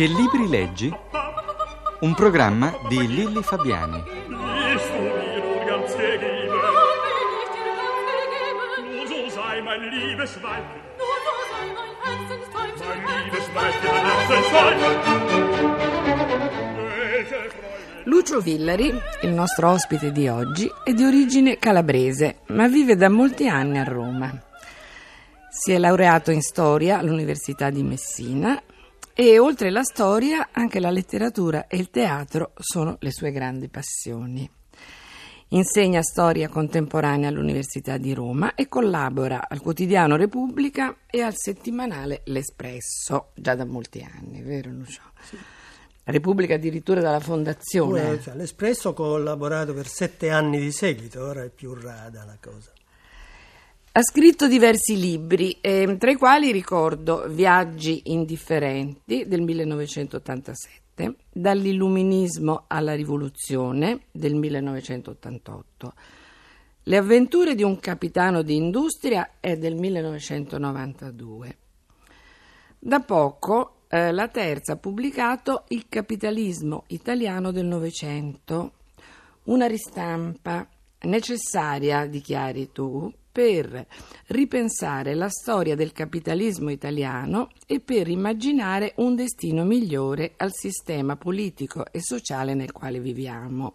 Che libri leggi? Un programma di Lilli Fabiani. Lucio Villari, il nostro ospite di oggi, è di origine calabrese, ma vive da molti anni a Roma. Si è laureato in storia all'Università di Messina e oltre la storia anche la letteratura e il teatro sono le sue grandi passioni. Insegna storia contemporanea all'Università di Roma e collabora al quotidiano Repubblica e al settimanale L'Espresso, già da molti anni, vero Lucio? Repubblica addirittura dalla fondazione. Cioè, L'Espresso ho collaborato per sette anni di seguito, ora è più rada la cosa. Ha scritto diversi libri, eh, tra i quali ricordo Viaggi indifferenti del 1987, Dall'illuminismo alla rivoluzione del 1988, Le avventure di un capitano di industria è del 1992. Da poco eh, la terza ha pubblicato Il capitalismo italiano del Novecento, una ristampa necessaria, dichiari tu, per ripensare la storia del capitalismo italiano e per immaginare un destino migliore al sistema politico e sociale nel quale viviamo.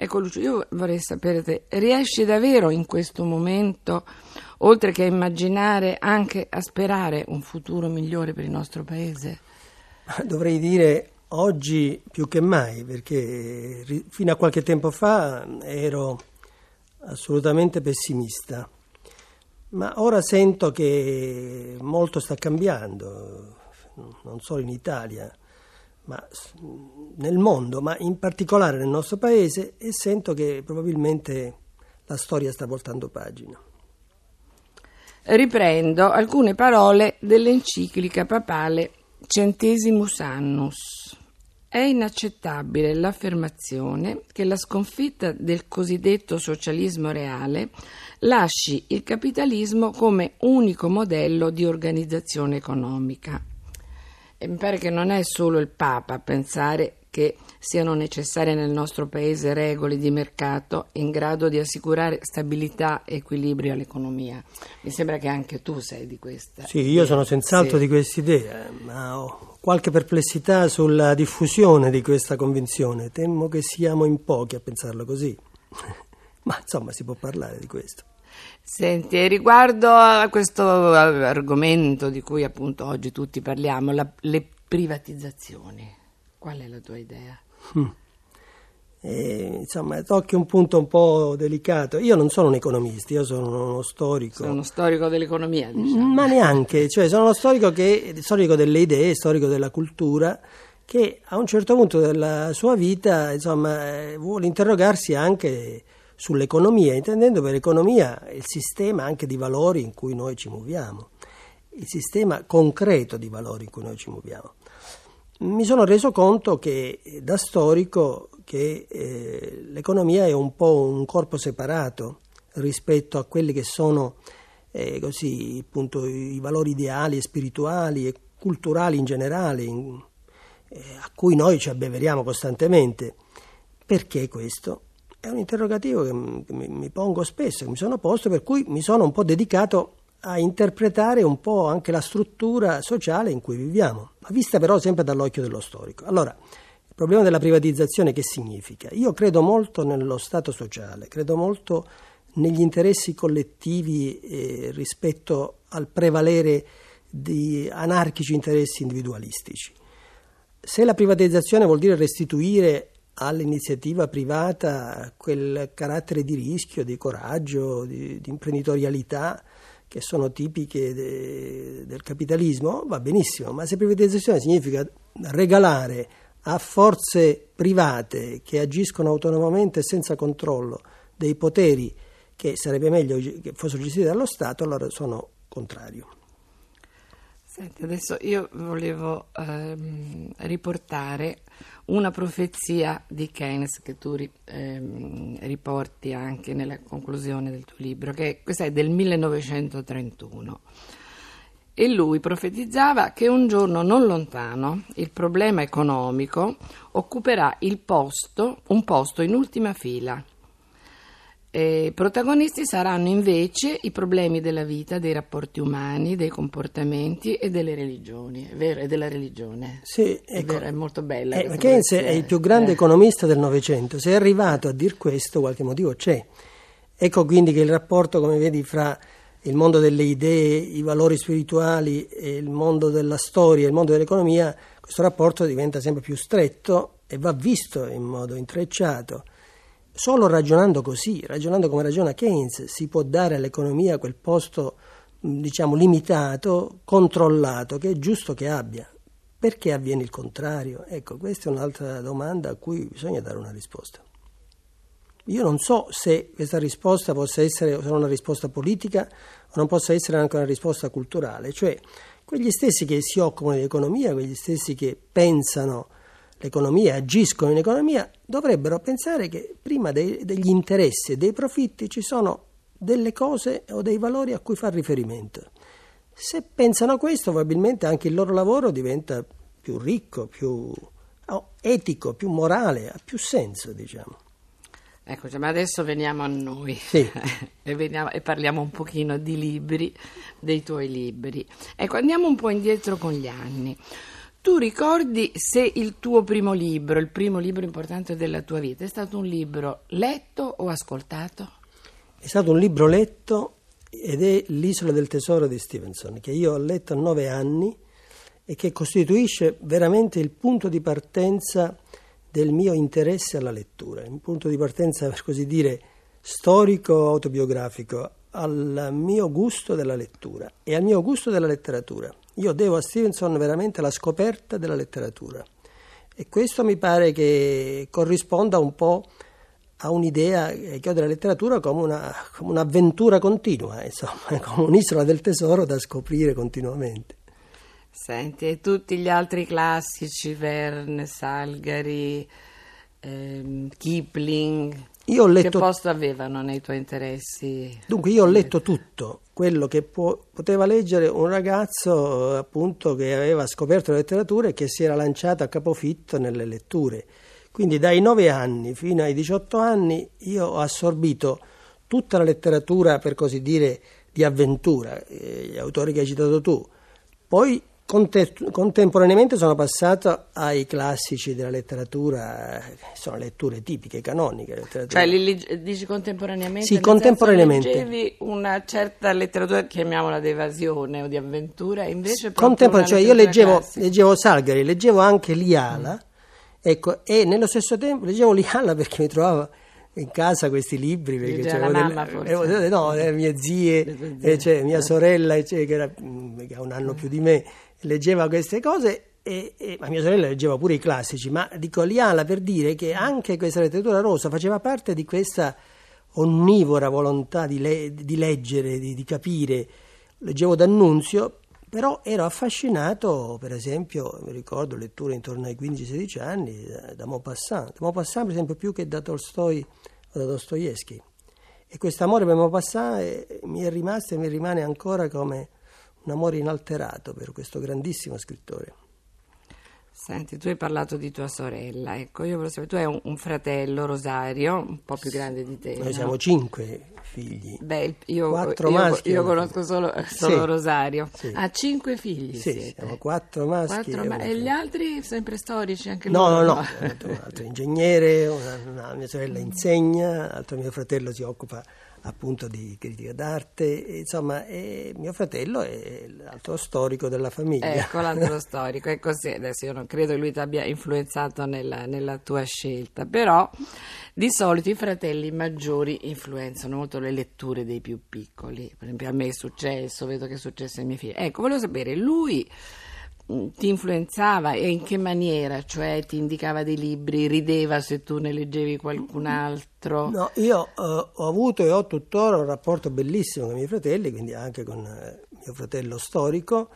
Ecco Lucio, io vorrei sapere te, riesci davvero in questo momento, oltre che a immaginare, anche a sperare un futuro migliore per il nostro paese? Dovrei dire oggi più che mai, perché fino a qualche tempo fa ero assolutamente pessimista, ma ora sento che molto sta cambiando, non solo in Italia, ma nel mondo, ma in particolare nel nostro paese, e sento che probabilmente la storia sta voltando pagina. Riprendo alcune parole dell'enciclica papale Centesimus Annus. È inaccettabile l'affermazione che la sconfitta del cosiddetto socialismo reale lasci il capitalismo come unico modello di organizzazione economica. E mi pare che non è solo il Papa a pensare che siano necessarie nel nostro paese regole di mercato in grado di assicurare stabilità e equilibrio all'economia. Mi sembra che anche tu sei di questa. Sì, io sono senz'altro Sì. di questa idea, ma ho qualche perplessità sulla diffusione di questa convinzione. Temo che siamo in pochi a pensarlo così. ma insomma, si può parlare di questo. Senti, riguardo a questo argomento di cui appunto oggi tutti parliamo, la- le privatizzazioni, qual è la tua idea? E, insomma, tocchi un punto un po' delicato. Io non sono un economista, io sono uno storico. Sei uno storico dell'economia, diciamo. Ma neanche, cioè sono uno storico, che, storico delle idee, storico della cultura, che a un certo punto della sua vita insomma, eh, vuole interrogarsi anche sull'economia, intendendo per economia il sistema anche di valori in cui noi ci muoviamo, il sistema concreto di valori in cui noi ci muoviamo. Mi sono reso conto che eh, da storico che eh, l'economia è un po' un corpo separato rispetto a quelli che sono eh, così, appunto, i valori ideali e spirituali e culturali in generale, in- eh, a cui noi ci abbeveriamo costantemente. Perché questo? È un interrogativo che, mi, mi pongo spesso, che mi sono posto, per cui mi sono un po' dedicato a interpretare un po' anche la struttura sociale in cui viviamo, vista però sempre dall'occhio dello storico. Allora, il problema della privatizzazione che significa? Io credo molto nello Stato sociale, credo molto negli interessi collettivi eh, rispetto al prevalere di anarchici interessi individualistici. Se la privatizzazione vuol dire restituire all'iniziativa privata quel carattere di rischio, di coraggio, di, di imprenditorialità che sono tipiche de- del capitalismo, va benissimo, ma se privatizzazione significa regalare a forze private che agiscono autonomamente senza controllo dei poteri che sarebbe meglio che fossero gestiti dallo Stato, allora sono contrario. Senti, adesso io volevo ehm, riportare una profezia di Keynes che tu ehm, riporti anche nella conclusione del tuo libro, che questa è del 1931. e lui profetizzava che un giorno non lontano il problema economico occuperà posto, un posto in ultima fila. E protagonisti saranno invece i problemi della vita, dei rapporti umani, dei comportamenti e delle religioni, è vero, e della religione. Sì, È ecco. vero, è molto bella. Eh, Keynes è il più grande Eh. economista del Novecento. Se è arrivato a dir questo, qualche motivo c'è. Ecco quindi che il rapporto, come vedi, fra il mondo delle idee, i valori spirituali e il mondo della storia, il mondo dell'economia, questo rapporto diventa sempre più stretto e va visto in modo intrecciato. Solo ragionando così, ragionando come ragiona Keynes, si può dare all'economia quel posto, diciamo, limitato, controllato, che è giusto che abbia. Perché avviene il contrario? Ecco, questa è un'altra domanda a cui bisogna dare una risposta. Io non so se questa risposta possa essere solo una risposta politica o non possa essere anche una risposta culturale, cioè quegli stessi che si occupano di economia, quegli stessi che pensano l'economia, agiscono in economia, dovrebbero pensare che prima dei- degli interessi e dei profitti ci sono delle cose o dei valori a cui far riferimento. Se pensano questo, probabilmente anche il loro lavoro diventa più ricco, più etico, più morale, ha più senso, diciamo. Ecco, cioè, ma adesso veniamo a noi Sì. e, veniamo- e parliamo un pochino di libri, dei tuoi libri. Ecco, andiamo un po' indietro con gli anni. Tu ricordi se il tuo primo libro, il primo libro importante della tua vita, è stato un libro letto o ascoltato? È stato un libro letto ed è L'isola del tesoro di Stevenson, che io ho letto a nove anni e che costituisce veramente il punto di partenza del mio interesse alla lettura, un punto di partenza, per così dire, storico-autobiografico al mio gusto della lettura e al mio gusto della letteratura. Io devo a Stevenson veramente la scoperta della letteratura e questo mi pare che corrisponda un po' a un'idea che ho della letteratura come, una, come un'avventura continua, insomma, come un'isola del tesoro da scoprire continuamente. Senti, e tutti gli altri classici, Verne, Salgari, ehm, Kipling, Io ho che letto posto avevano nei tuoi interessi? Dunque io ho letto tutto quello che può- poteva leggere un ragazzo appunto che aveva scoperto la letteratura e che si era lanciato a capofitto nelle letture. Quindi dai 9 anni fino ai 18 anni io ho assorbito tutta la letteratura per così dire di avventura, eh, gli autori che hai citato tu. Poi contemporaneamente sono passato ai classici della letteratura, eh, sono letture tipiche, canoniche. letteratura. Cioè, li dici contemporaneamente? Sì, contemporaneamente. Leggevi una certa letteratura, chiamiamola di evasione o di avventura, invece proprio Contempora- una cioè io leggevo, leggevo Salgari, leggevo anche Liala, ecco, e nello stesso tempo leggevo Liala perché mi trovavo in casa questi libri perché delle- mamma, forse. avevo- no, le mie zie, tue zie. eh, cioè, mia sorella eh, cioè, che, era, mm, che ha un anno più di me leggeva queste cose e, e- ma mia sorella leggeva pure i classici ma dico Liala per dire che anche questa letteratura rosa faceva parte di questa onnivora volontà di, le- di leggere, di, di capire leggevo D'Annunzio però ero affascinato, per esempio, mi ricordo letture intorno ai 15-16 anni, da, Maupassant. Maupassant, per esempio, più che da Tolstoi o da Dostoevsky. E questo amore per Maupassant mi è rimasto e mi rimane ancora come un amore inalterato per questo grandissimo scrittore. Senti, tu hai parlato di tua sorella, ecco, io volevo sapere, tu hai un, un fratello, Rosario, un po' più grande di te, Noi no? siamo cinque figli. Beh, io, Quattro io- maschi io conosco solo, solo Sì, Rosario. sì. Ha cinque figli Sì, siete. siamo quattro maschi Quattro e ma- e gli altri sempre storici anche No, loro? no, no, altro, un altro ingegnere, una, una mia sorella insegna, l'altro mio fratello si occupa appunto di critica d'arte, insomma mio fratello è l'altro storico della famiglia. Ecco l'altro storico, è così. Adesso io non credo che lui ti abbia influenzato nella, nella tua scelta, però di solito i fratelli maggiori influenzano molto le letture dei più piccoli. Per esempio a me è successo, vedo che è successo ai miei figli. Ecco, volevo sapere, lui ti influenzava e in che maniera? Cioè ti indicava dei libri, rideva se tu ne leggevi qualcun altro? No, io eh, ho avuto e ho tuttora un rapporto bellissimo con i miei fratelli, quindi anche con eh, mio fratello storico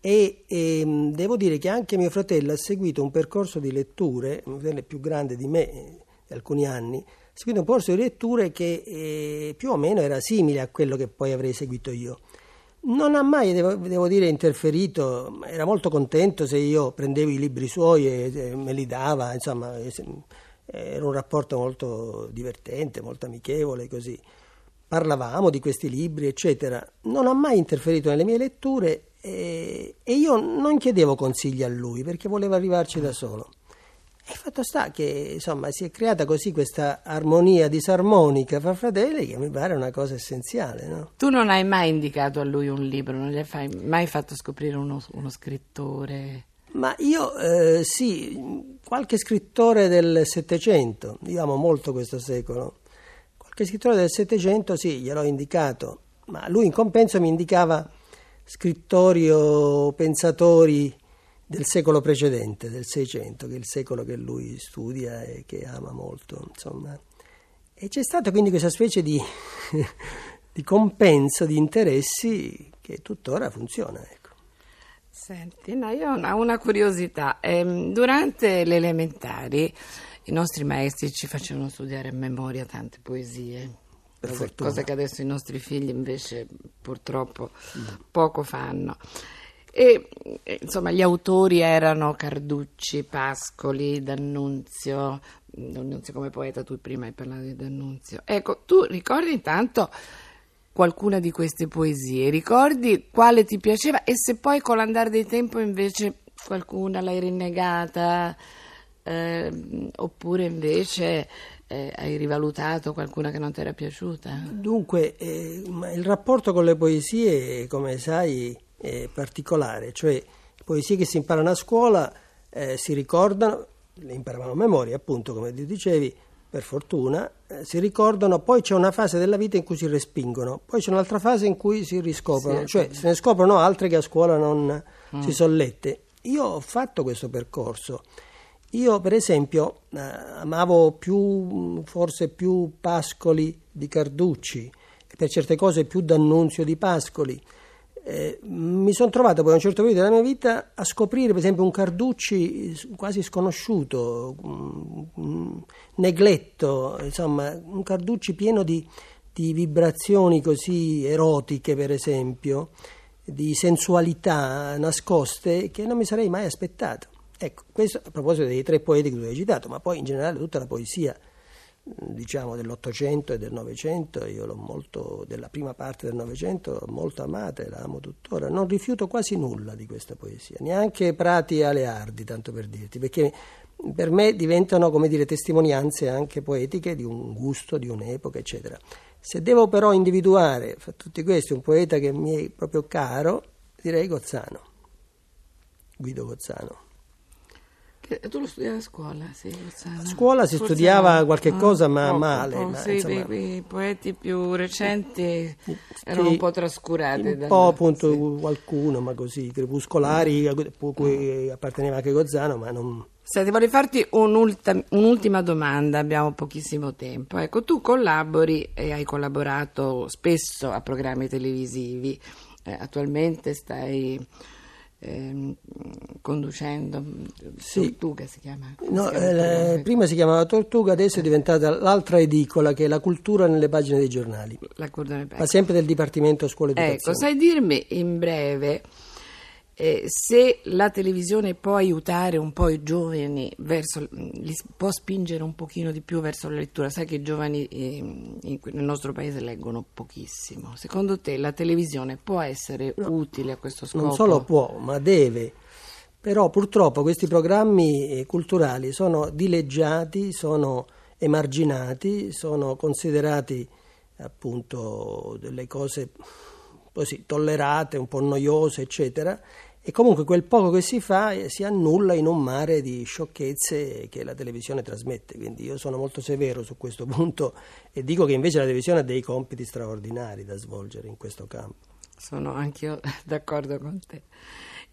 e ehm, devo dire che anche mio fratello ha seguito un percorso di letture, mio fratello è più grande di me eh, di alcuni anni, ha seguito un percorso di letture che eh, più o meno era simile a quello che poi avrei seguito io. Non ha mai, devo, devo dire, interferito, era molto contento se io prendevo i libri suoi e, e me li dava, insomma, era un rapporto molto divertente, molto amichevole, così. Parlavamo di questi libri, eccetera. Non ha mai interferito nelle mie letture e, e io non chiedevo consigli a lui perché voleva arrivarci da solo. E fatto sta che insomma si è creata così questa armonia disarmonica fra fratelli che mi pare una cosa essenziale, no? Tu non hai mai indicato a lui un libro, non gli hai mai fatto scoprire uno, uno scrittore. Ma io eh, sì, qualche scrittore del Settecento, io amo molto questo secolo, qualche scrittore del Settecento sì, gliel'ho indicato, ma lui in compenso mi indicava scrittori o pensatori del secolo precedente, del Seicento, che è il secolo che lui studia e che ama molto, insomma. E c'è stata quindi questa specie di, di compenso di interessi che tuttora funziona, ecco. Senti, no, io ho una, una curiosità. Ehm, durante le elementari i nostri maestri ci facevano studiare a memoria tante poesie, Per cose, che adesso i nostri figli invece purtroppo poco fanno. E eh, insomma, gli autori erano Carducci, Pascoli, D'Annunzio. D'Annunzio come poeta, tu prima hai parlato di D'Annunzio. Ecco, tu ricordi intanto qualcuna di queste poesie, ricordi quale ti piaceva e se poi con l'andare del tempo invece qualcuna l'hai rinnegata ehm, oppure invece eh, hai rivalutato qualcuna che non ti era piaciuta? Dunque, eh, il rapporto con le poesie, come sai, è particolare, cioè poesie che si imparano a scuola eh, si ricordano, le imparavamo a memoria, appunto, come tu dicevi, per fortuna, eh, si ricordano, poi c'è una fase della vita in cui si respingono, poi c'è un'altra fase in cui si riscoprono, Sì, cioè se ne scoprono altre che a scuola non si sono lette. Io ho fatto questo percorso. Io, per esempio, eh, amavo più, forse più Pascoli di Carducci, per certe cose più D'Annunzio di Pascoli. Eh, mi sono trovato poi a un certo periodo della mia vita a scoprire, per esempio, un Carducci s- quasi sconosciuto, un, un negletto, insomma, un Carducci pieno di, di vibrazioni così erotiche, per esempio, di sensualità nascoste che non mi sarei mai aspettato. Ecco, questo a proposito dei tre poeti che tu hai citato, ma poi in generale tutta la poesia diciamo dell'Ottocento e del Novecento, io l'ho molto, della prima parte del Novecento, l'ho molto amata e la amo tuttora. Non rifiuto quasi nulla di questa poesia, neanche Prati e Aleardi, tanto per dirti, perché per me diventano, come dire, testimonianze anche poetiche di un gusto, di un'epoca, eccetera. Se devo però individuare fra tutti questi un poeta che mi è proprio caro, direi Gozzano, Guido Gozzano. Tu lo studiavi a scuola, sì? A scuola si Forse studiava no. qualche Ah, cosa, ma poco, male, poco, ma sì, insomma- i, i poeti più recenti erano Sì, un po' trascurati. Un po' appunto sì. qualcuno, ma così, crepuscolari, a cui apparteneva anche Gozzano, ma non... Senti, vorrei farti un'ulta- un'ultima domanda, abbiamo pochissimo tempo. Ecco, tu collabori e hai collaborato spesso a programmi televisivi, Eh, attualmente stai ehm, conducendo Sì. Tortuga si chiama? No, si chiama eh, prima si chiamava Tortuga, adesso è diventata l'altra edicola che è la cultura nelle pagine dei giornali, La Cordone ma sempre del Dipartimento Scuola Ecco, Educazione. sai dirmi in breve eh, se la televisione può aiutare un po' i giovani verso, li può spingere un pochino di più verso la lettura? Sai che i giovani eh, nel nostro paese leggono pochissimo. Secondo te la televisione può essere utile a questo scopo? non solo può, ma deve. Però purtroppo questi programmi eh, culturali sono dileggiati, sono emarginati, sono considerati appunto delle cose così tollerate, un po' noiose, eccetera. E comunque quel poco che si fa eh, si annulla in un mare di sciocchezze che la televisione trasmette. Quindi io sono molto severo su questo punto e dico che invece la televisione ha dei compiti straordinari da svolgere in questo campo. Sono anch'io d'accordo con te.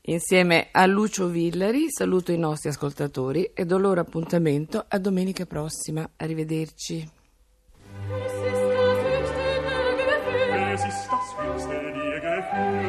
Insieme a Lucio Villari saluto i nostri ascoltatori e do loro appuntamento a domenica prossima. Arrivederci. Es ist das höchste dir Gefühl.